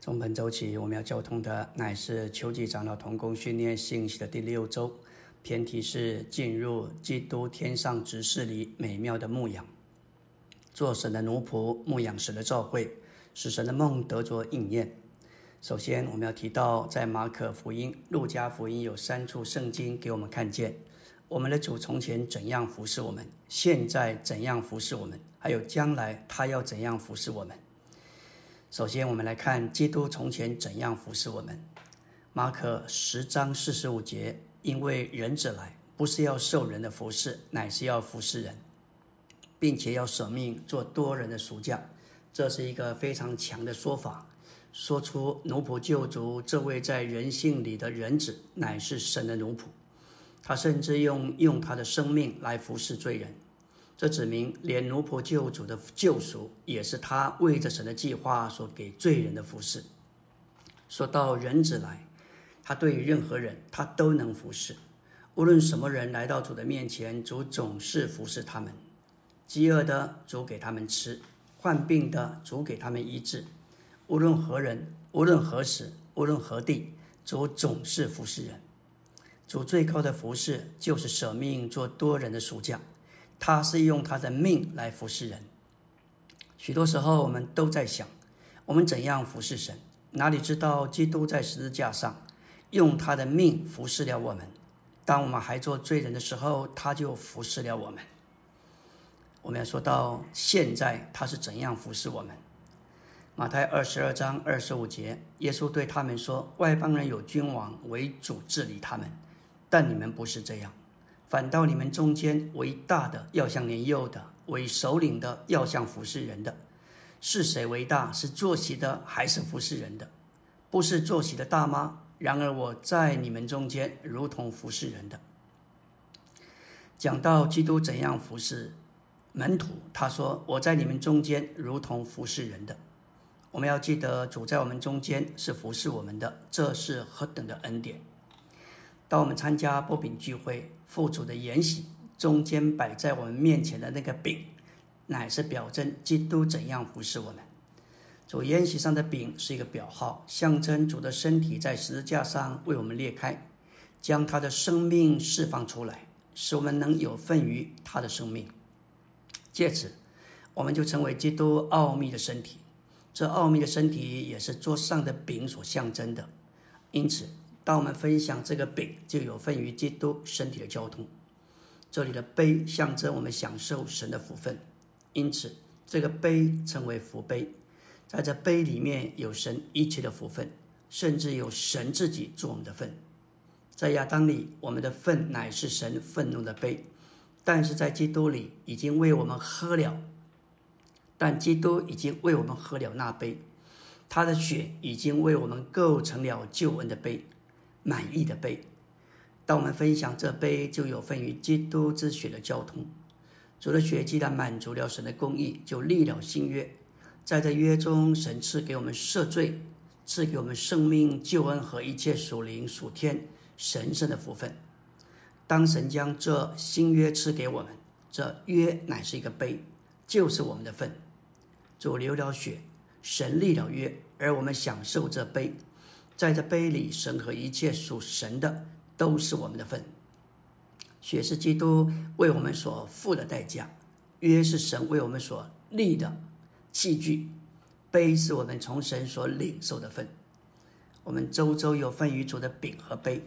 从本周起，我们要交通的乃是秋季长老同工训练信息的第六周，偏题是进入基督天上执事里美妙的牧养，做神的奴仆，牧养神的召会，使神的梦得着应验。首先，我们要提到在马可福音、路加福音有三处圣经给我们看见我们的主从前怎样服侍我们，现在怎样服侍我们，还有将来他要怎样服侍我们。首先，我们来看基督从前怎样服侍我们。马可十章四十五节：“因为人子来，不是要受人的服侍，乃是要服侍人，并且要舍命做多人的赎价。”这是一个非常强的说法，说出奴仆救主这位在人性里的人子，乃是神的奴仆。他甚至用用他的生命来服侍罪人。这指明，连奴仆救主的救赎，也是他为着神的计划所给罪人的服侍。说到人子来，他对于任何人，他都能服侍。无论什么人来到主的面前，主总是服侍他们。饥饿的，主给他们吃；患病的，主给他们医治。无论何人，无论何时，无论何地，主总是服侍人。主最高的服侍，就是舍命做多人的赎价。他是用他的命来服侍人。许多时候，我们都在想，我们怎样服侍神？哪里知道基督在十字架上用他的命服侍了我们？当我们还做罪人的时候，他就服侍了我们。我们要说到现在，他是怎样服侍我们？马太二十二章二十五节，耶稣对他们说：“外邦人有君王为主治理他们，但你们不是这样。”反倒你们中间为大的要像年幼的，为首领的要像服侍人的。是谁为大？是坐席的还是服侍人的？不是坐席的大吗？然而我在你们中间如同服侍人的。讲到基督怎样服侍门徒，他说：“我在你们中间如同服侍人的。”我们要记得主在我们中间是服侍我们的，这是何等的恩典！当我们参加波饼聚会，父主的筵席中间摆在我们面前的那个饼，乃是表征基督怎样服侍我们。主筵席上的饼是一个表号，象征主的身体在十字架上为我们裂开，将他的生命释放出来，使我们能有份于他的生命。借此，我们就成为基督奥秘的身体。这奥秘的身体也是桌上的饼所象征的，因此。当我们分享这个饼，就有份于基督身体的交通。这里的杯象征我们享受神的福分，因此这个杯称为福杯。在这杯里面有神一切的福分，甚至有神自己做我们的份。在亚当里，我们的份乃是神愤怒的杯；但是在基督里，已经为我们喝了。但基督已经为我们喝了那杯，他的血已经为我们构成了救恩的杯。满意的杯，当我们分享这杯，就有份于基督之血的交通。主的血既然满足了神的公义，就立了新约。在这约中，神赐给我们赦罪，赐给我们生命、救恩和一切属灵、属天、神圣的福分。当神将这新约赐给我们，这约乃是一个杯，就是我们的份。主流了血，神立了约，而我们享受这杯。在这杯里，神和一切属神的都是我们的份。血是基督为我们所付的代价，约是神为我们所立的器具，杯是我们从神所领受的份。我们周周有份于主的饼和杯，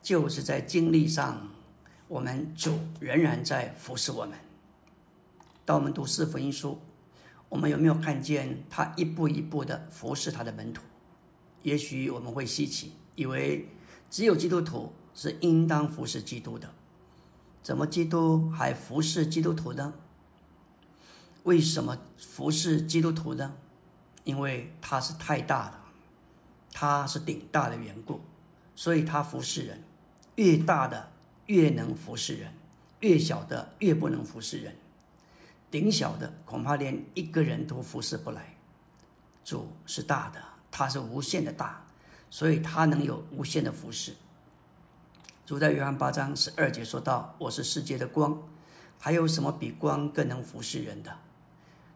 就是在经历上，我们主仍然在服侍我们。当我们读四福音书，我们有没有看见他一步一步的服侍他的门徒？也许我们会稀奇，以为只有基督徒是应当服侍基督的，怎么基督还服侍基督徒呢？为什么服侍基督徒呢？因为他是太大了，他是顶大的缘故，所以他服侍人，越大的越能服侍人，越小的越不能服侍人，顶小的恐怕连一个人都服侍不来。主是大的。他是无限的大，所以他能有无限的服饰。主在约翰八章十二节说道：“我是世界的光，还有什么比光更能服侍人的？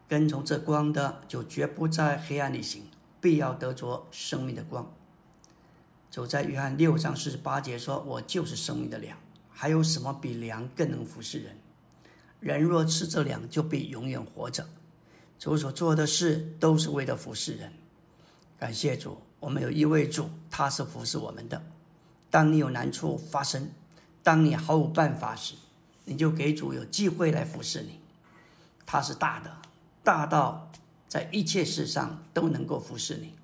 跟从这光的，就绝不在黑暗里行，必要得着生命的光。走在约翰六章四十八节说：“我就是生命的粮。”还有什么比粮更能服侍人？人若吃这粮，就必永远活着。主所做的事都是为了服侍人。感谢主，我们有一位主，他是服侍我们的。当你有难处发生，当你毫无办法时，你就给主有机会来服侍你。他是大的，大到在一切事上都能够服侍你。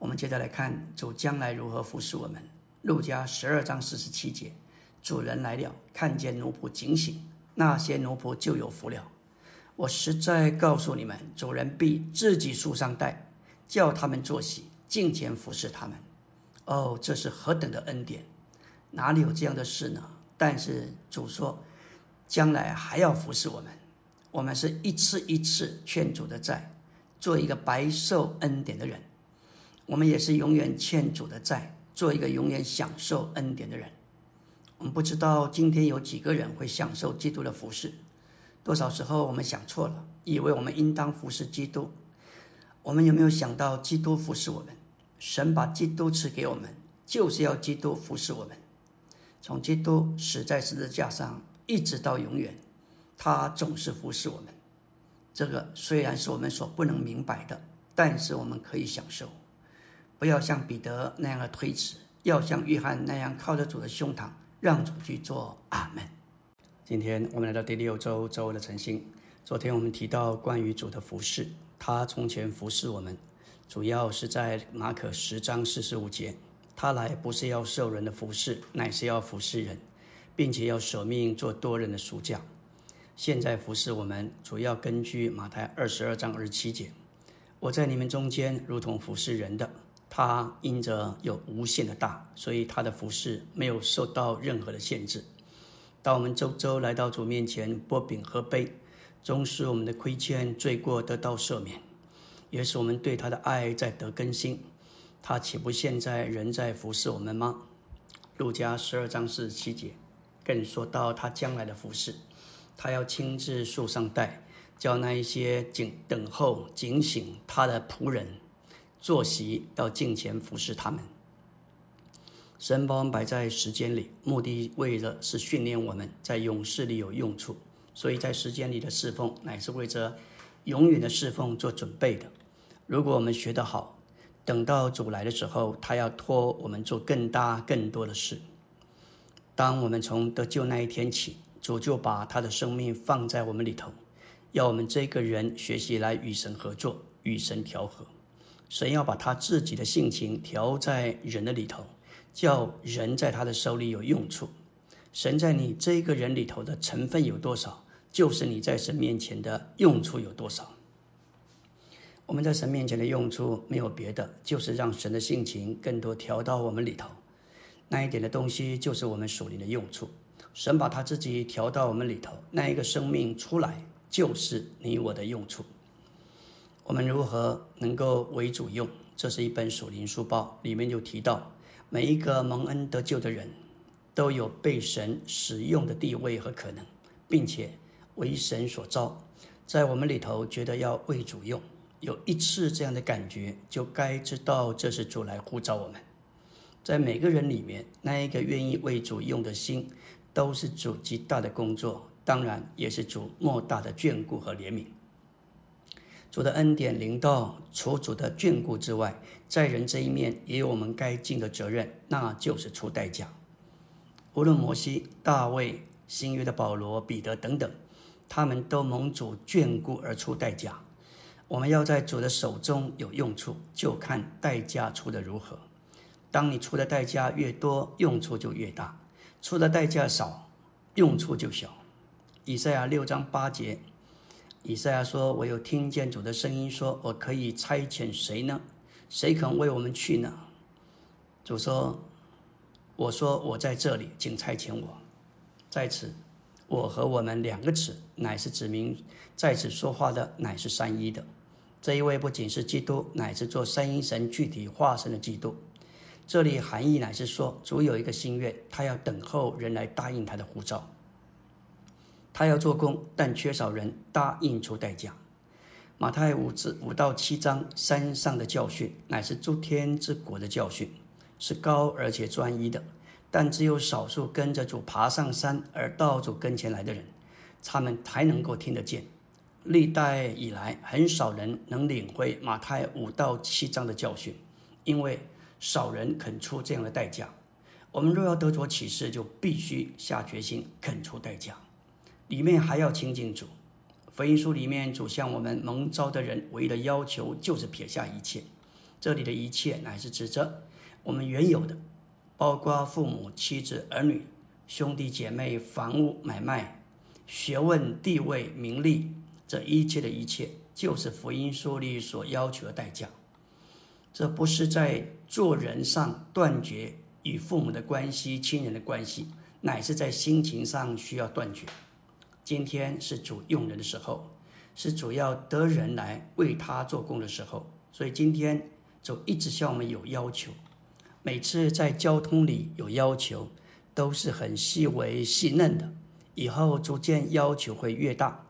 我们接着来看主将来如何服侍我们。路加十二章四十七节，主人来了，看见奴仆警醒，那些奴仆就有福了。我实在告诉你们，主人必自己束上带，叫他们坐席，敬前服侍他们。哦，这是何等的恩典！哪里有这样的事呢？但是主说，将来还要服侍我们。我们是一次一次劝主的债，做一个白受恩典的人。我们也是永远欠主的债，做一个永远享受恩典的人。我们不知道今天有几个人会享受基督的服饰。多少时候我们想错了，以为我们应当服侍基督。我们有没有想到基督服侍我们？神把基督赐给我们，就是要基督服侍我们。从基督死在十字架上，一直到永远，他总是服侍我们。这个虽然是我们所不能明白的，但是我们可以享受。不要像彼得那样的推辞，要像约翰那样靠着主的胸膛，让主去做。阿门。今天我们来到第六周周的晨星。昨天我们提到关于主的服饰，他从前服侍我们，主要是在马可十章四十五节，他来不是要受人的服侍，乃是要服侍人，并且要舍命做多人的赎价。现在服侍我们，主要根据马太二十二章二十七节，我在你们中间如同服侍人的。他因着有无限的大，所以他的服饰没有受到任何的限制。当我们周周来到主面前拨饼喝杯，终使我们的亏欠罪过得到赦免，也使我们对他的爱在得更新。他岂不现在仍在服侍我们吗？路加十二章四十七节，更说到他将来的服侍，他要亲自束上带，叫那一些警等候警醒他的仆人。坐席到镜前服侍他们，神把我们摆在时间里，目的为了是训练我们在勇士里有用处，所以在时间里的侍奉乃是为着永远的侍奉做准备的。如果我们学得好，等到主来的时候，他要托我们做更大更多的事。当我们从得救那一天起，主就把他的生命放在我们里头，要我们这个人学习来与神合作，与神调和。神要把他自己的性情调在人的里头，叫人在他的手里有用处。神在你这个人里头的成分有多少，就是你在神面前的用处有多少。我们在神面前的用处没有别的，就是让神的性情更多调到我们里头。那一点的东西就是我们属灵的用处。神把他自己调到我们里头，那一个生命出来，就是你我的用处。我们如何能够为主用？这是一本属灵书报，里面就提到，每一个蒙恩得救的人，都有被神使用的地位和可能，并且为神所招。在我们里头觉得要为主用，有一次这样的感觉，就该知道这是主来呼召我们。在每个人里面，那一个愿意为主用的心，都是主极大的工作，当然也是主莫大的眷顾和怜悯。主的恩典临到，除主的眷顾之外，在人这一面也有我们该尽的责任，那就是出代价。无论摩西、大卫、新约的保罗、彼得等等，他们都蒙主眷顾而出代价。我们要在主的手中有用处，就看代价出的如何。当你出的代价越多，用处就越大；出的代价少，用处就小。以赛亚六章八节。以赛亚说：“我有听见主的声音，说我可以差遣谁呢？谁肯为我们去呢？”主说：“我说我在这里，请差遣我。在此，我和我们两个词，乃是指明在此说话的乃是三一的。这一位不仅是基督，乃是做三一神具体化身的基督。这里含义乃是说，主有一个心愿，他要等候人来答应他的呼召。”他要做工，但缺少人答应出代价。马太五至五到七章山上的教训，乃是诸天之国的教训，是高而且专一的。但只有少数跟着主爬上山而到主跟前来的人，他们才能够听得见。历代以来，很少人能领会马太五到七章的教训，因为少人肯出这样的代价。我们若要得着启示，就必须下决心肯出代价。里面还要亲近主。福音书里面主向我们蒙召的人唯一的要求就是撇下一切。这里的一切乃是指着我们原有的，包括父母、妻子、儿女、兄弟姐妹、房屋、买卖、学问、地位、名利，这一切的一切，就是福音书里所要求的代价。这不是在做人上断绝与父母的关系、亲人的关系，乃是在心情上需要断绝。今天是主用人的时候，是主要得人来为他做工的时候，所以今天主一直向我们有要求。每次在交通里有要求，都是很细微细嫩的，以后逐渐要求会越大，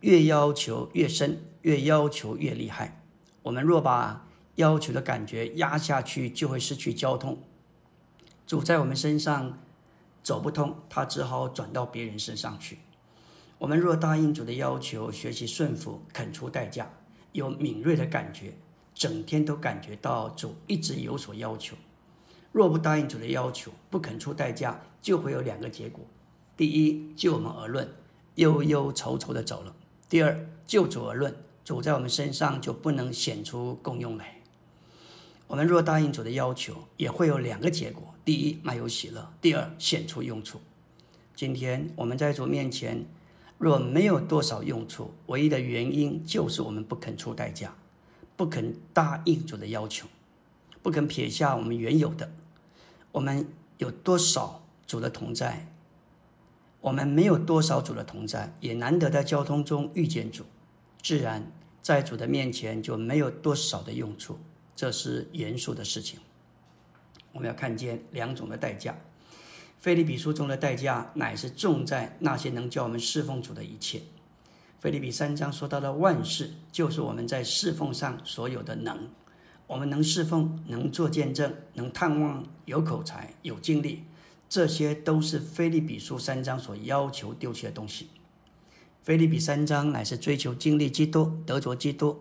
越要求越深，越要求越厉害。我们若把要求的感觉压下去，就会失去交通。主在我们身上走不通，他只好转到别人身上去。我们若答应主的要求，学习顺服，肯出代价，有敏锐的感觉，整天都感觉到主一直有所要求；若不答应主的要求，不肯出代价，就会有两个结果：第一，就我们而论，忧忧愁愁的走了；第二，就主而论，主在我们身上就不能显出功用来。我们若答应主的要求，也会有两个结果：第一，满有喜乐；第二，显出用处。今天我们在主面前。若没有多少用处，唯一的原因就是我们不肯出代价，不肯答应主的要求，不肯撇下我们原有的。我们有多少主的同在？我们没有多少主的同在，也难得在交通中遇见主，自然在主的面前就没有多少的用处，这是严肃的事情。我们要看见两种的代价。菲利比书中的代价，乃是重在那些能叫我们侍奉主的一切。菲利比三章说到的万事，就是我们在侍奉上所有的能。我们能侍奉，能做见证，能探望，有口才，有精力，这些都是菲利比书三章所要求丢弃的东西。菲利比三章乃是追求经历基督，得着基督，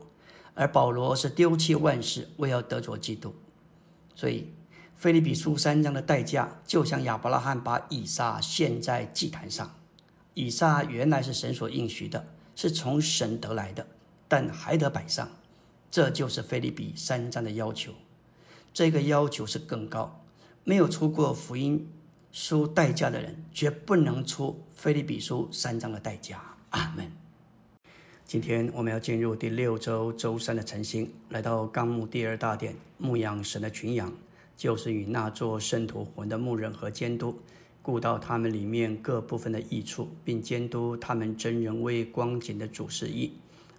而保罗是丢弃万事，为要得着基督。所以。菲利比书三章的代价，就像亚伯拉罕把以撒献在祭坛上。以撒原来是神所应许的，是从神得来的，但还得摆上。这就是菲利比三章的要求。这个要求是更高。没有出过福音书代价的人，绝不能出菲利比书三章的代价。阿门。今天我们要进入第六周周三的晨星，来到纲目第二大殿，牧养神的群羊。就是与那座圣徒魂的牧人和监督，顾到他们里面各部分的益处，并监督他们真人为光景的主事意，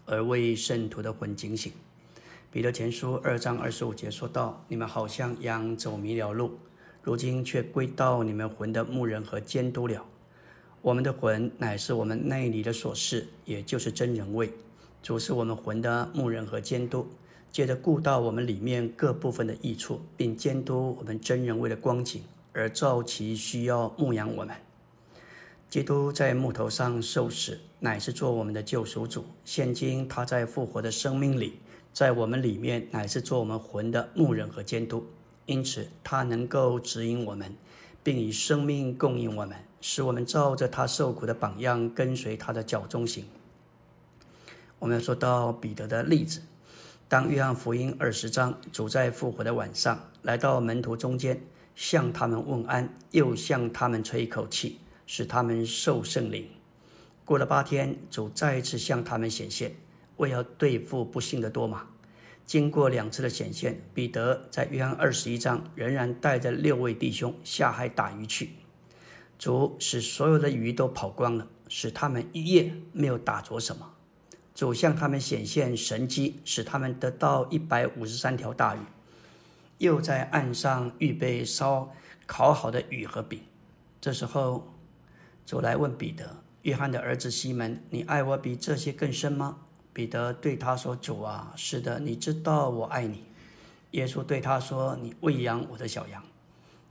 而为圣徒的魂警醒。彼得前书二章二十五节说道：“你们好像羊走迷了路，如今却归到你们魂的牧人和监督了。我们的魂乃是我们内里的所事，也就是真人位。主是我们魂的牧人和监督。”接着顾到我们里面各部分的益处，并监督我们真人为的光景，而照其需要牧养我们。基督在木头上受死，乃是做我们的救赎主。现今他在复活的生命里，在我们里面乃是做我们魂的牧人和监督。因此，他能够指引我们，并以生命供应我们，使我们照着他受苦的榜样，跟随他的脚中行。我们要说到彼得的例子。当约翰福音二十章，主在复活的晚上来到门徒中间，向他们问安，又向他们吹一口气，使他们受圣灵。过了八天，主再一次向他们显现，为要对付不幸的多马。经过两次的显现，彼得在约翰二十一章仍然带着六位弟兄下海打鱼去。主使所有的鱼都跑光了，使他们一夜没有打着什么。主向他们显现神迹，使他们得到一百五十三条大鱼，又在岸上预备烧烤好的鱼和饼。这时候，主来问彼得：“约翰的儿子西门，你爱我比这些更深吗？”彼得对他说：“主啊，是的，你知道我爱你。”耶稣对他说：“你喂养我的小羊。”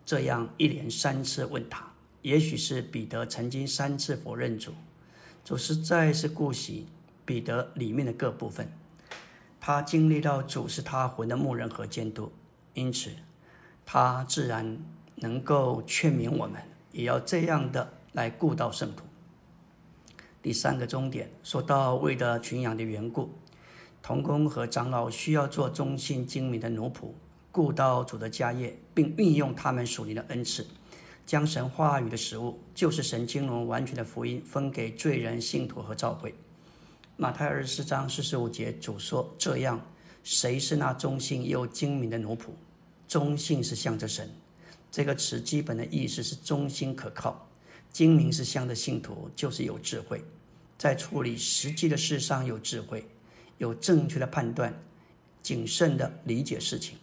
这样一连三次问他，也许是彼得曾经三次否认主，主实在是顾惜彼得里面的各部分。他经历到主是他魂的牧人和监督，因此他自然能够劝勉我们，也要这样的来顾到圣徒。第三个终点说到为了群羊的缘故，童工和长老需要做忠心精明的奴仆。顾到主的家业，并运用他们属灵的恩赐，将神话语的食物，就是神经纶完全的福音，分给罪人、信徒和教会。马太二十四章四十五节，主说：“这样，谁是那忠信又精明的奴仆？忠信是向着神，这个词基本的意思是忠心可靠；精明是向着信徒，就是有智慧，在处理实际的事上有智慧，有正确的判断，谨慎的理解事情。”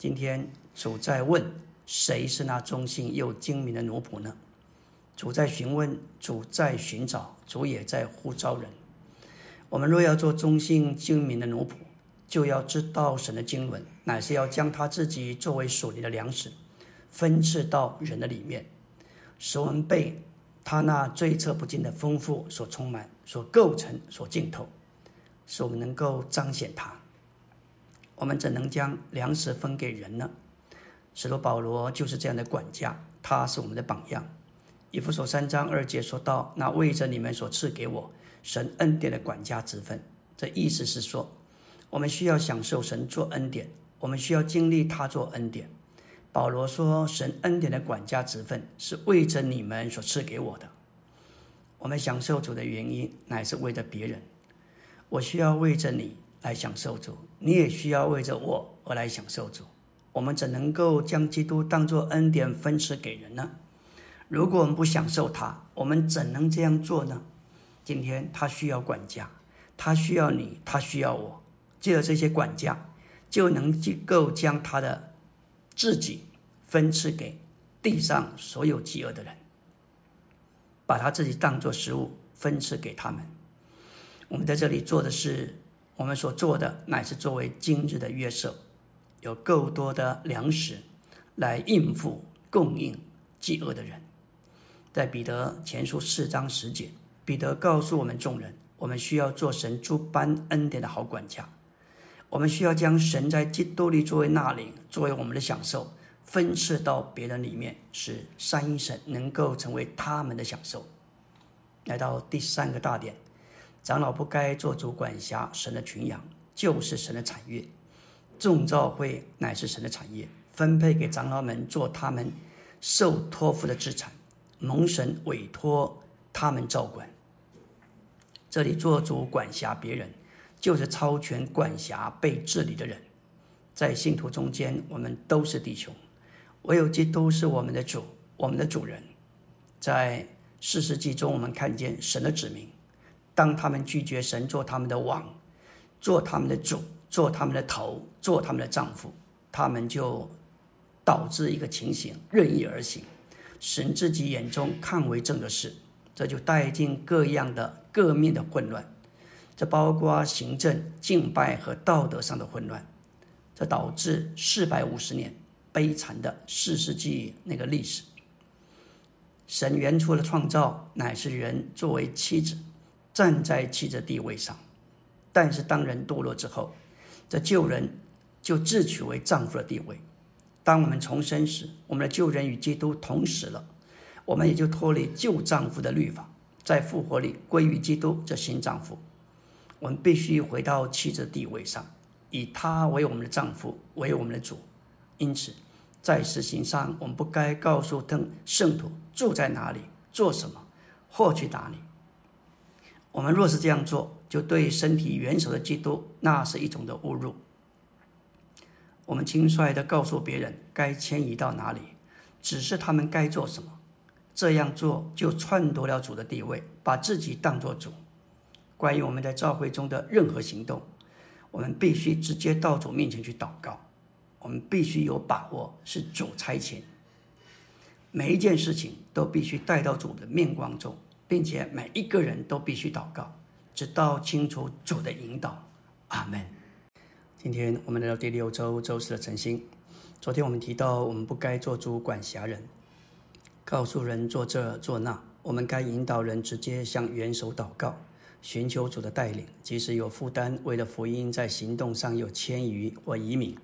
今天主在问：谁是那忠心又精明的奴仆呢？主在询问，主在寻找，主也在呼召人。我们若要做忠心精明的奴仆，就要知道神的经纶，乃是要将他自己作为属灵的粮食，分赐到人的里面，使我们被他那追测不尽的丰富所充满、所构成、所浸透，使我们能够彰显他。我们怎能将粮食分给人呢？使徒保罗就是这样的管家，他是我们的榜样。以弗所三章二节说到：“那为着你们所赐给我神恩典的管家之分。”这意思是说，我们需要享受神做恩典，我们需要经历他做恩典。保罗说：“神恩典的管家之分是为着你们所赐给我的。”我们享受主的原因，乃是为着别人。我需要为着你。来享受主，你也需要为着我而来享受主。我们怎能够将基督当作恩典分赐给人呢？如果我们不享受他，我们怎能这样做呢？今天他需要管家，他需要你，他需要我。借着这些管家，就能够将他的自己分赐给地上所有饥饿的人，把他自己当作食物分赐给他们。我们在这里做的是。我们所做的乃是作为今日的约瑟，有够多的粮食来应付供应饥饿的人。在彼得前书四章十节，彼得告诉我们众人：我们需要做神诸般恩典的好管家。我们需要将神在基督里作为纳领，作为我们的享受，分赐到别人里面，使三一神能够成为他们的享受。来到第三个大点。长老不该做主管辖神的群羊，就是神的产业。众召会乃是神的产业，分配给长老们做他们受托付的资产，蒙神委托他们照管。这里做主管辖别人，就是超权管辖被治理的人。在信徒中间，我们都是弟兄，唯有基督是我们的主，我们的主人。在四世纪中，我们看见神的子民。当他们拒绝神做他们的王，做他们的主，做他们的头，做他们的丈夫，他们就导致一个情形：任意而行，神自己眼中看为正的事，这就带进各样的各面的混乱。这包括行政、敬拜和道德上的混乱，这导致四百五十年悲惨的四世纪那个历史。神原初的创造乃是人作为妻子。站在妻子地位上，但是当人堕落之后，这旧人就自取为丈夫的地位。当我们重生时，我们的旧人与基督同死了，我们也就脱离旧丈夫的律法，在复活里归于基督这新丈夫。我们必须回到妻子地位上，以他为我们的丈夫，为我们的主。因此，在实行上，我们不该告诉他圣徒住在哪里、做什么或去哪里。我们若是这样做，就对身体元首的基督，那是一种的侮辱。我们轻率的告诉别人该迁移到哪里，只是他们该做什么，这样做就篡夺了主的地位，把自己当作主。关于我们在教会中的任何行动，我们必须直接到主面前去祷告，我们必须有把握是主差遣，每一件事情都必须带到主的面光中。并且每一个人都必须祷告，直到清楚主的引导。阿门。今天我们来到第六周周四的晨星。昨天我们提到，我们不该做主管辖人，告诉人做这做那。我们该引导人直接向元首祷告，寻求主的带领。即使有负担，为了福音在行动上有迁移或移民，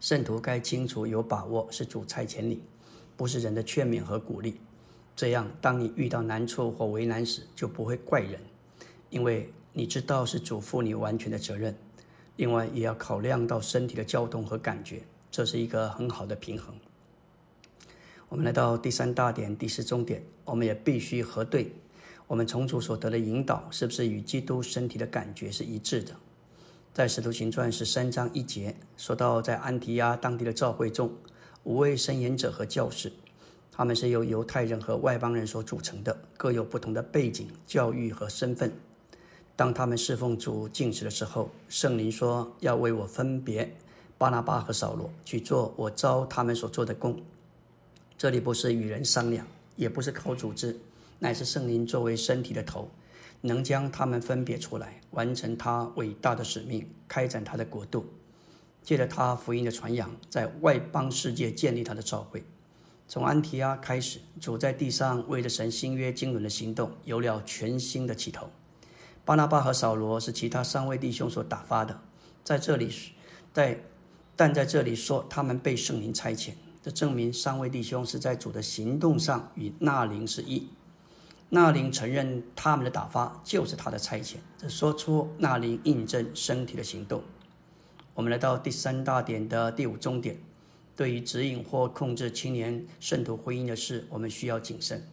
圣徒该清楚有把握是主差遣你，不是人的劝勉和鼓励。这样，当你遇到难处或为难时，就不会怪人，因为你知道是主负你完全的责任。另外，也要考量到身体的交通和感觉。这是一个很好的平衡。我们来到第三大点、第四重点，我们也必须核对我们重组所得的引导是不是与基督身体的感觉是一致的。在使徒行传十三章一节说到，在安提亚当地的教会中，五位申言者和教士，他们是由犹太人和外邦人所组成的，各有不同的背景、教育和身份。当他们侍奉主敬食的时候，圣灵说要为我分别。巴拿巴和扫罗去做我招他们所做的工，这里不是与人商量，也不是靠组织，乃是圣灵作为身体的头，能将他们分别出来，完成他伟大的使命，开展他的国度，借着他福音的传扬，在外邦世界建立他的教会。从安提阿开始，主在地上为着神新约经纶的行动有了全新的起头。巴拿巴和扫罗是其他三位弟兄所打发的，在这里，在。但在这里说，他们被圣灵差遣，这证明三位弟兄是在主的行动上与那灵是一。那灵承认他们的打发就是他的差遣，这说出那灵印证身体的行动。我们来到第三大点的第五终点，对于指引或控制青年圣徒婚姻的事，我们需要谨慎。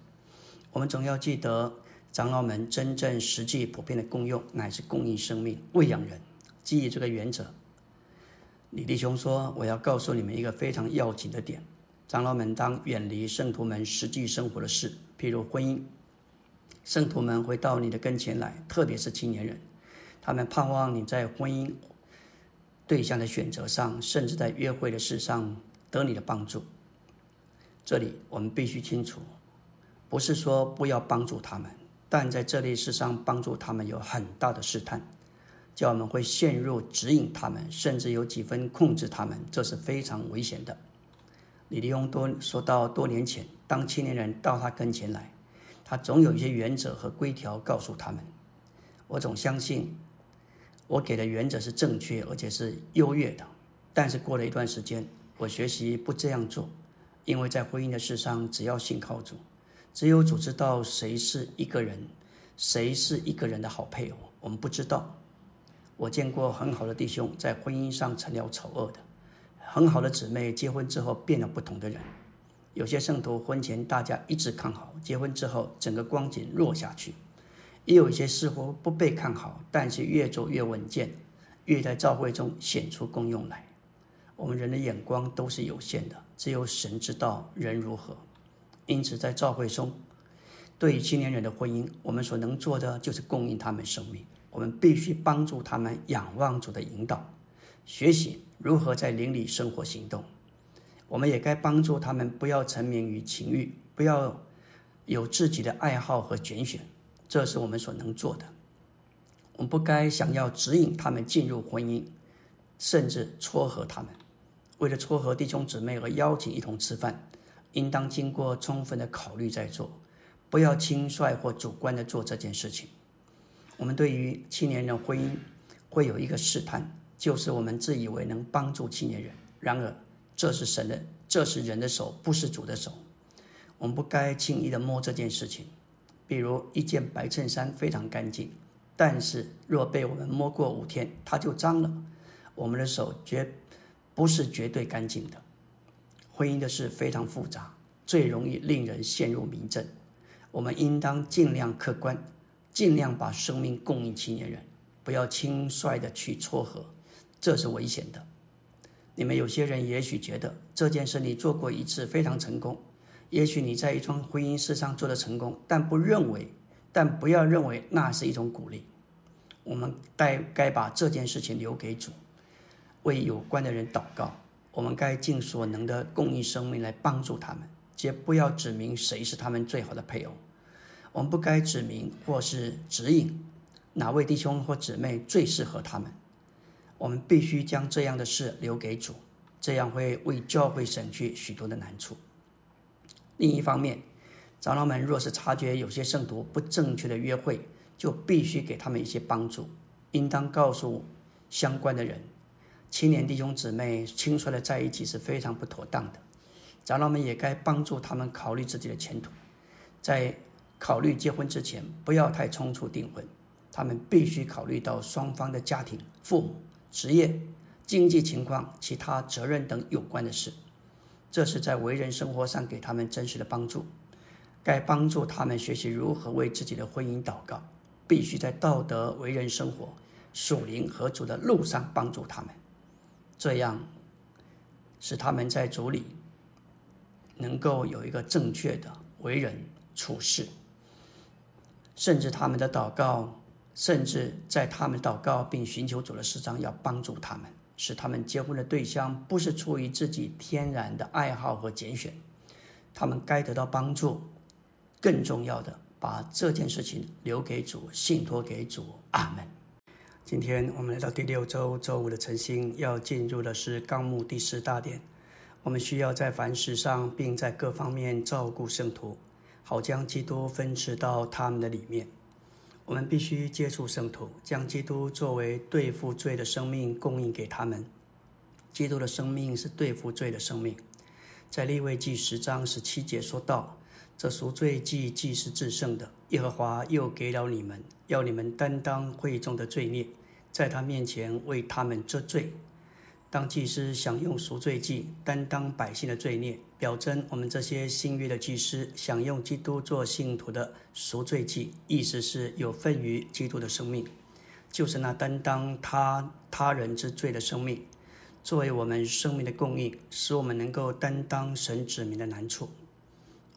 我们总要记得，长老们真正实际普遍的功用，乃是供应生命、喂养人。基于这个原则。李弟兄说：“我要告诉你们一个非常要紧的点，长老们当远离圣徒们实际生活的事，譬如婚姻。圣徒们会到你的跟前来，特别是青年人，他们盼望你在婚姻对象的选择上，甚至在约会的事上得你的帮助。这里我们必须清楚，不是说不要帮助他们，但在这类事上帮助他们有很大的试探。”叫我们会陷入指引他们，甚至有几分控制他们，这是非常危险的。李立庸多说到，多年前，当青年人到他跟前来，他总有一些原则和规条告诉他们。我总相信，我给的原则是正确而且是优越的。但是过了一段时间，我学习不这样做，因为在婚姻的事上，只要信靠主，只有主知道谁是一个人，谁是一个人的好配偶，我们不知道。我见过很好的弟兄在婚姻上成了丑恶的，很好的姊妹结婚之后变了不同的人。有些圣徒婚前大家一直看好，结婚之后整个光景弱下去；也有一些似乎不被看好，但是越做越稳健，越在教会中显出功用来。我们人的眼光都是有限的，只有神知道人如何。因此，在教会中，对于青年人的婚姻，我们所能做的就是供应他们生命。我们必须帮助他们仰望主的引导，学习如何在灵里生活行动。我们也该帮助他们不要沉迷于情欲，不要有自己的爱好和拣选，这是我们所能做的。我们不该想要指引他们进入婚姻，甚至撮合他们。为了撮合弟兄姊妹和邀请一同吃饭，应当经过充分的考虑再做，不要轻率或主观的做这件事情。我们对于青年人婚姻会有一个试探，就是我们自以为能帮助青年人，然而这是神的，这是人的手，不是主的手。我们不该轻易的摸这件事情。比如一件白衬衫非常干净，但是若被我们摸过五天，它就脏了。我们的手绝不是绝对干净的。婚姻的事非常复杂，最容易令人陷入迷阵。我们应当尽量客观。尽量把生命供应青年人，不要轻率的去撮合，这是危险的。你们有些人也许觉得这件事你做过一次非常成功，也许你在一桩婚姻事上做的成功，但不认为，但不要认为那是一种鼓励。我们该该把这件事情留给主，为有关的人祷告。我们该尽所能的供应生命来帮助他们，且不要指明谁是他们最好的配偶。我们不该指明或是指引哪位弟兄或姊妹最适合他们。我们必须将这样的事留给主，这样会为教会省去许多的难处。另一方面，长老们若是察觉有些圣徒不正确的约会，就必须给他们一些帮助，应当告诉相关的人。青年弟兄姊妹轻率的在一起是非常不妥当的。长老们也该帮助他们考虑自己的前途，在考虑结婚之前，不要太匆促订婚。他们必须考虑到双方的家庭、父母、职业、经济情况、其他责任等有关的事。这是在为人生活上给他们真实的帮助。该帮助他们学习如何为自己的婚姻祷告，必须在道德为人生活、属灵和主的路上帮助他们，这样使他们在主里能够有一个正确的为人处事，甚至他们的祷告，甚至在他们祷告并寻求主的事上，要帮助他们，使他们结婚的对象不是出于自己天然的爱好和拣选，他们该得到帮助。更重要的，把这件事情留给主，信托给主。阿门。今天我们来到第六周周五的晨星，要进入的是纲目第十大点。我们需要在凡事上，并在各方面照顾圣徒，好将基督分赐到他们的里面。我们必须接触圣徒，将基督作为对付罪的生命供应给他们。基督的生命是对付罪的生命，在利未记十章十七节说道。这赎罪祭既是至圣的，耶和华又给了你们，要你们担当会众的罪孽，在他面前为他们遮罪。当祭司享用赎罪祭，担当百姓的罪孽，表征我们这些新约的祭司享用基督做信徒的赎罪祭，意思是有份于基督的生命，就是那担当他他人之罪的生命，作为我们生命的供应，使我们能够担当神指明的难处。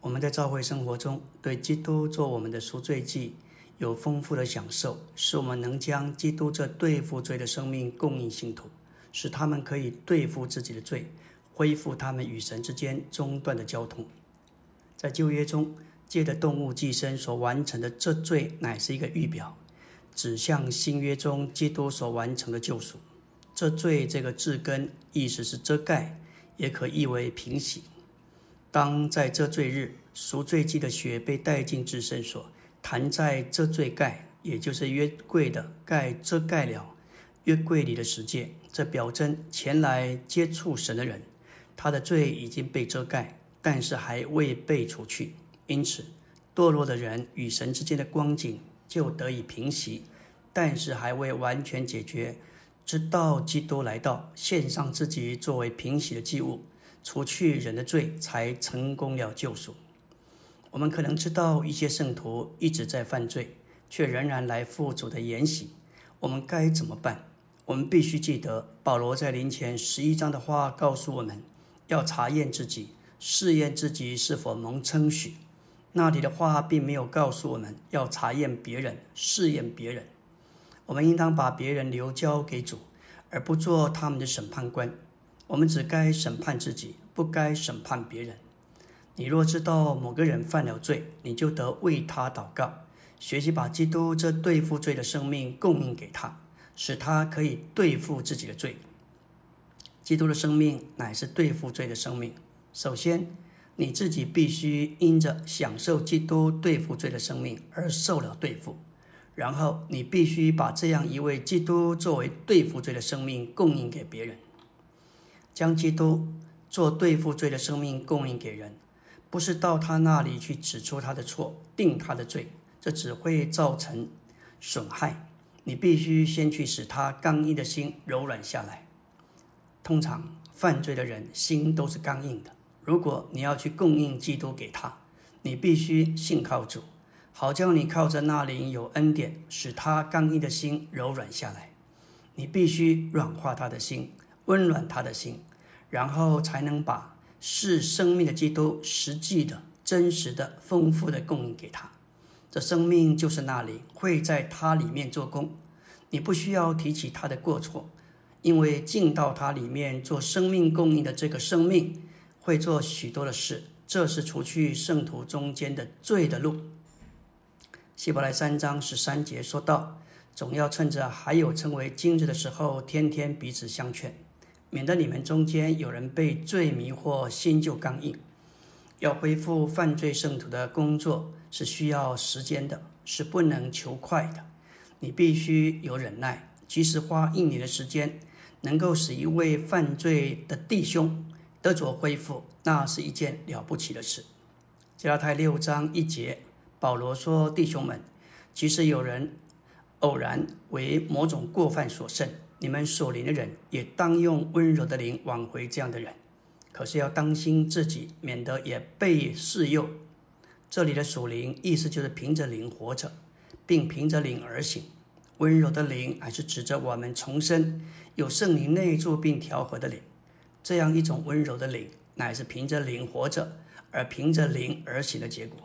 我们在教会生活中，对基督做我们的赎罪祭有丰富的享受，使我们能将基督这对付罪的生命供应信徒，使他们可以对付自己的罪，恢复他们与神之间中断的交通。在旧约中，借的动物寄生所完成的这罪，乃是一个预表，指向新约中基督所完成的救赎。这罪这个字根意思是遮盖，也可译为平息。当在这罪日，赎罪祭的血被带进至圣所，弹在这罪盖，也就是约柜的盖遮盖了约柜里的世界。这表征前来接触神的人，他的罪已经被遮盖，但是还未被除去。因此，堕落的人与神之间的光景就得以平息，但是还未完全解决。直到基督来到，献上自己作为平息的祭物。除去人的罪，才成功了救赎。我们可能知道一些圣徒一直在犯罪，却仍然来负主的言行。我们该怎么办？我们必须记得保罗在临前十一章的话，告诉我们要查验自己，试验自己是否蒙称许。那里的话并没有告诉我们要查验别人、试验别人。我们应当把别人留交给主，而不做他们的审判官。我们只该审判自己，不该审判别人。你若知道某个人犯了罪，你就得为他祷告，学习把基督这对付罪的生命供应给他，使他可以对付自己的罪。基督的生命乃是对付罪的生命。首先，你自己必须因着享受基督对付罪的生命而受了对付，然后你必须把这样一位基督作为对付罪的生命供应给别人。将基督做对付罪的生命供应给人，不是到他那里去指出他的错、定他的罪，这只会造成损害。你必须先去使他刚硬的心柔软下来。通常犯罪的人心都是刚硬的。如果你要去供应基督给他，你必须信靠主，好叫你靠着那灵有恩典，使他刚硬的心柔软下来。你必须软化他的心。温暖他的心，然后才能把是生命的基督实际的、真实的、丰富的供应给他。这生命就是那里会在他里面做工。你不需要提起他的过错，因为进到它里面做生命供应的这个生命会做许多的事。这是除去圣徒中间的罪的路。希伯来三章十三节说道：“总要趁着还有称为今日的时候，天天彼此相劝，免得你们中间有人被罪迷惑，心就刚硬。要恢复犯罪圣徒的工作是需要时间的，是不能求快的。你必须有忍耐，即使花一年的时间，能够使一位犯罪的弟兄得着恢复，那是一件了不起的事。加拉太六章一节，保罗说：“弟兄们，即使有人偶然为某种过犯所胜，你们所灵的人也当用温柔的灵挽回这样的人。”可是要当心自己，免得也被试诱。这里的属灵意思就是凭着灵活着，并凭着灵而行。温柔的灵，还是指着我们重生，有圣灵内住并调和的灵。这样一种温柔的灵，乃是凭着灵活着，而凭着灵而行的结果。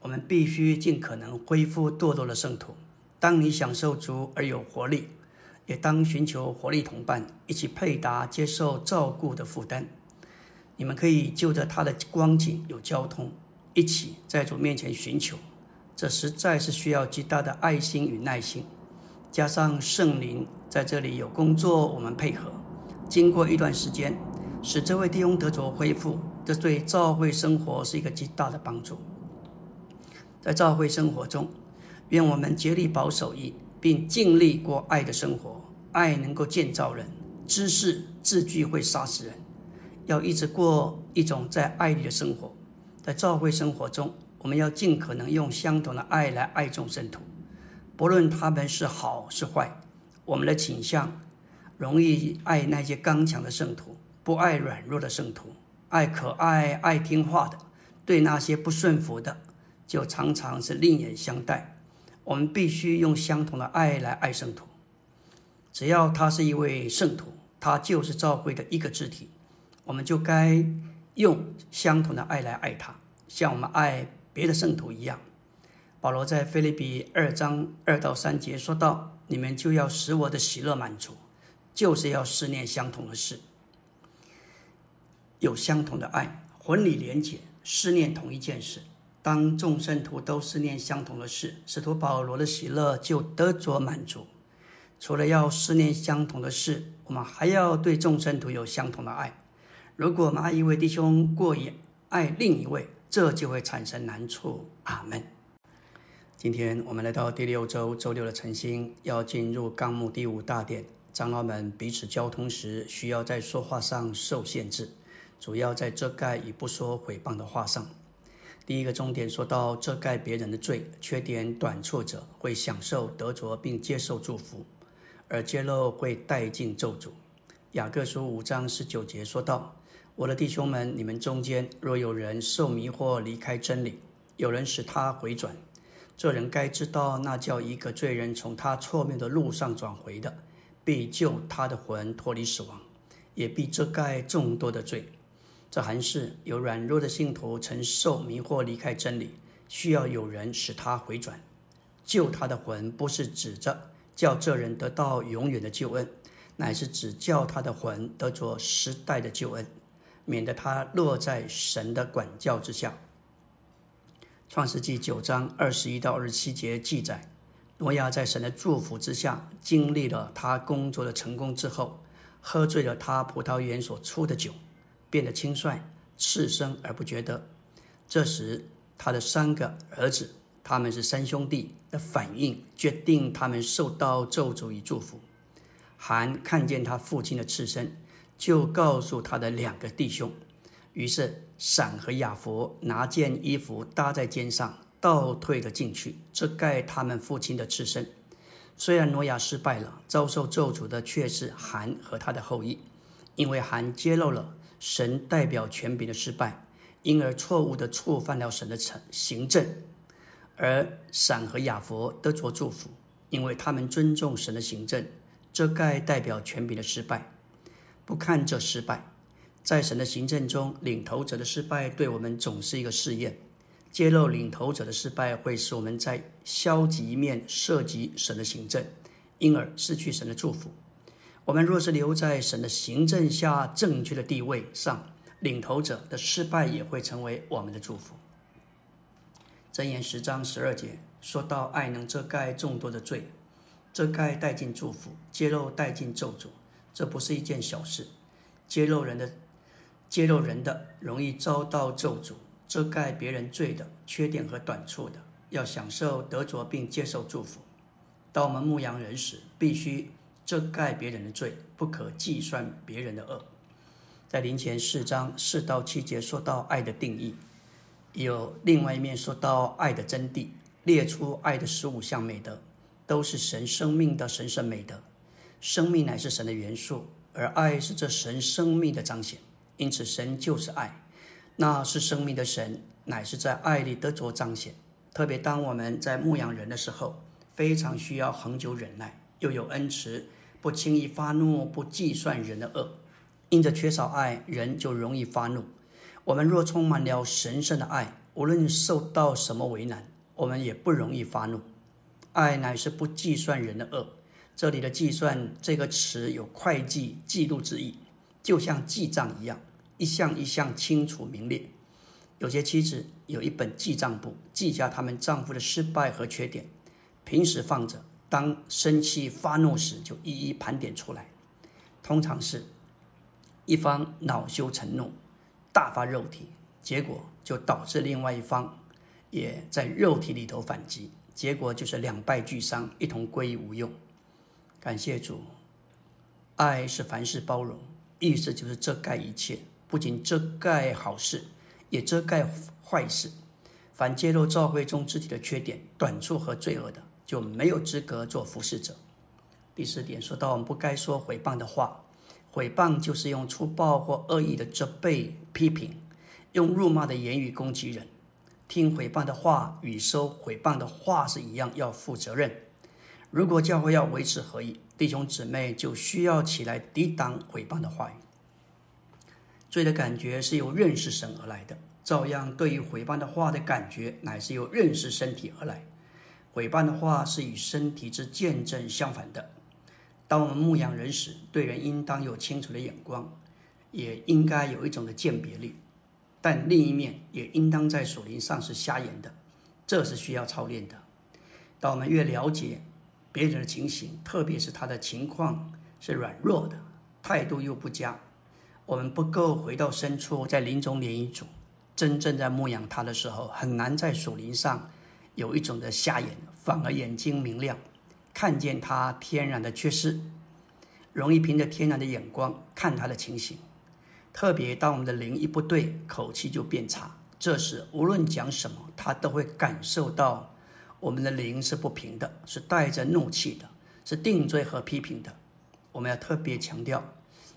我们必须尽可能恢复堕落的圣徒。当你享受足而有活力，也当寻求活力同伴，一起配搭接受照顾的负担。你们可以就着他的光景有交通，一起在主面前寻求，这实在是需要极大的爱心与耐心，加上圣灵在这里有工作，我们配合，经过一段时间，使这位弟兄得着恢复，这对教会生活是一个极大的帮助。在教会生活中，愿我们竭力保守义，并尽力过爱的生活。爱能够建造人，知识字句会杀死人。要一直过一种在爱里的生活，在教会生活中，我们要尽可能用相同的爱来爱众圣徒，不论他们是好是坏。我们的倾向容易爱那些刚强的圣徒，不爱软弱的圣徒，爱可爱、爱听话的。对那些不顺服的，就常常是另眼相待。我们必须用相同的爱来爱圣徒。只要他是一位圣徒，他就是教会的一个肢体。我们就该用相同的爱来爱他，像我们爱别的圣徒一样。保罗在菲利比二章二到三节说道：“你们就要使我的喜乐满足，就是要思念相同的事，有相同的爱，魂里连结，思念同一件事。当众圣徒都思念相同的事，使徒保罗的喜乐就得着满足。除了要思念相同的事，我们还要对众圣徒有相同的爱。”如果我们爱一位弟兄过于爱另一位，这就会产生难处。阿门。今天我们来到第六周周六的晨星，要进入纲目第五大点。长老们彼此交通时，需要在说话上受限制，主要在遮盖与不说毁谤的话上。第一个重点说到遮盖别人的罪、缺点、短处者，会享受得着并接受祝福；而揭露会带进咒诅。雅各书五章十九节说道。我的弟兄们，你们中间若有人受迷惑离开真理，有人使他回转，这人该知道，那叫一个罪人从他错谬的路上转回的，必救他的魂脱离死亡，也必遮盖众多的罪。这还是有软弱的信徒曾受迷惑离开真理，需要有人使他回转，救他的魂，不是指着叫这人得到永远的救恩，乃是指叫他的魂得着时代的救恩。免得他落在神的管教之下。创世纪九章二十一到二十七节记载，挪亚在神的祝福之下，经历了他工作的成功之后，喝醉了他葡萄园所出的酒，变得轻率、赤身而不觉得。这时，他的三个儿子，他们是三兄弟的反应，决定他们受到咒诅与祝福。韩看见他父亲的赤身。就告诉他的两个弟兄，于是闪和亚佛拿件衣服搭在肩上，倒退了进去，遮盖他们父亲的赤身。虽然挪亚失败了，遭受咒诅的却是韩和他的后裔，因为韩揭露了神代表权柄的失败，因而错误地触犯了神的成行政；而闪和亚佛得着祝福，因为他们尊重神的行政，遮盖代表权柄的失败。不看这失败，在神的行政中，领头者的失败对我们总是一个试验。揭露领头者的失败，会使我们在消极面涉及神的行政，因而失去神的祝福。我们若是留在神的行政下正确的地位上，领头者的失败也会成为我们的祝福。箴言十章十二节说到：“爱能遮盖众多的罪。”遮盖带进祝福，揭露带进咒诅，这不是一件小事。揭露人的，揭露人的容易遭到咒诅；遮盖别人罪的缺点和短处的，要享受得着并接受祝福。当我们牧羊人时，必须遮盖别人的罪，不可计算别人的恶。在林前四章四到七节说到爱的定义，有另外一面说到爱的真谛，列出爱的十五项美德。都是神生命的神圣美德，生命乃是神的元素，而爱是这神生命的彰显。因此，神就是爱，那是生命的神，乃是在爱里得着彰显。特别当我们在牧羊人的时候，非常需要恒久忍耐，又有恩慈，不轻易发怒，不计算人的恶。因着缺少爱，人就容易发怒。我们若充满了神圣的爱，无论受到什么为难，我们也不容易发怒。爱乃是不计算人的恶。这里的“计算”这个词有会计、记录之意，就像记账一样，一项一项清楚明列。有些妻子有一本记账簿，记下他们丈夫的失败和缺点，平时放着，当生气发怒时就一一盘点出来。通常是一方恼羞成怒，大发肉体，结果就导致另外一方也在肉体里头反击。结果就是两败俱伤，一同归于无用。感谢主，爱是凡事包容，意思就是遮盖一切，不仅遮盖好事，也遮盖坏事。凡揭露教会中肢体的缺点、短处和罪恶的，就没有资格做服侍者。第四点说到，我们不该说毁谤的话。毁谤就是用粗暴或恶意的责备、批评，用辱骂的言语攻击人。听毁谤的话与收毁谤的话是一样，要负责任。如果教会要维持合一，弟兄姊妹就需要起来抵挡毁谤的话语。罪的感觉是由认识神而来的，照样对于毁谤的话的感觉乃是由认识身体而来。毁谤的话是与身体之见证相反的。当我们牧养人时，对人应当有清楚的眼光，也应该有一种的鉴别力。但另一面也应当在属灵上是瞎眼的，这是需要操练的。当我们越了解别人的情形，特别是他的情况是软弱的，态度又不佳，我们不够回到深处，在林中连一组，真正在牧养他的时候，很难在树林上有一种的瞎眼，反而眼睛明亮，看见他天然的缺失，容易凭着天然的眼光看他的情形。特别当我们的灵一不对，口气就变差。这时无论讲什么，他都会感受到我们的灵是不平的，是带着怒气的，是定罪和批评的。我们要特别强调，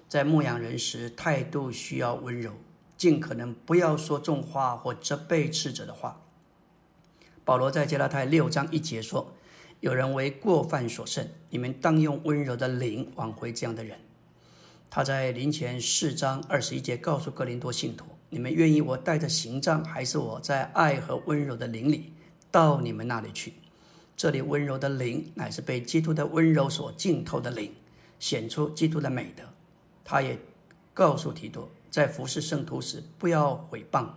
在牧养人时，态度需要温柔，尽可能不要说重话或责备斥责的话。保罗在加拉太六章一节说：“有人为过犯所胜，你们当用温柔的灵挽回这样的人。”他在临前四章二十一节告诉哥林多信徒：“你们愿意我带着行杖，还是我在爱和温柔的灵里到你们那里去？”这里温柔的灵乃是被基督的温柔所浸透的灵，显出基督的美德。他也告诉提多，在服侍圣徒时，不要毁谤，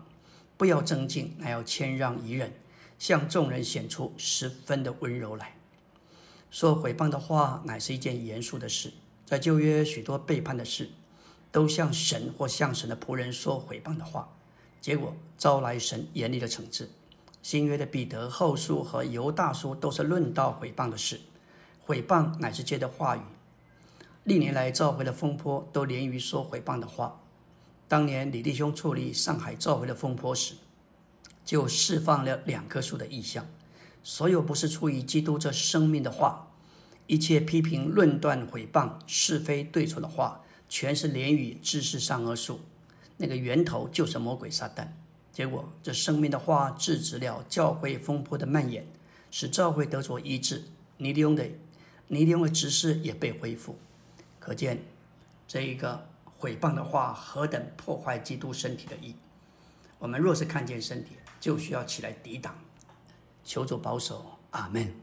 不要争竞，乃要谦让宜人，向众人显出十分的温柔来。说毁谤的话，乃是一件严肃的事。在旧约，许多背叛的事，都向神或向神的仆人说毁谤的话，结果招来神严厉的惩治。新约的彼得后书和犹大书都是论到毁谤的事，毁谤乃是借的话语。历年来召回的风波都连于说毁谤的话。当年李弟兄处理上海召回的风波时，就释放了两棵树的意象。所有不是出于基督这生命的话。一切批评、论断、毁谤、是非对错的话，全是连于知识善恶树，那个源头就是魔鬼撒旦。结果，这生命的花制止了教会风波的蔓延，使教会得着医治。尼利翁的尼利翁的执事也被恢复。可见，这一个毁谤的话何等破坏基督身体的意。我们若是看见身体，就需要起来抵挡。求主保守，阿门。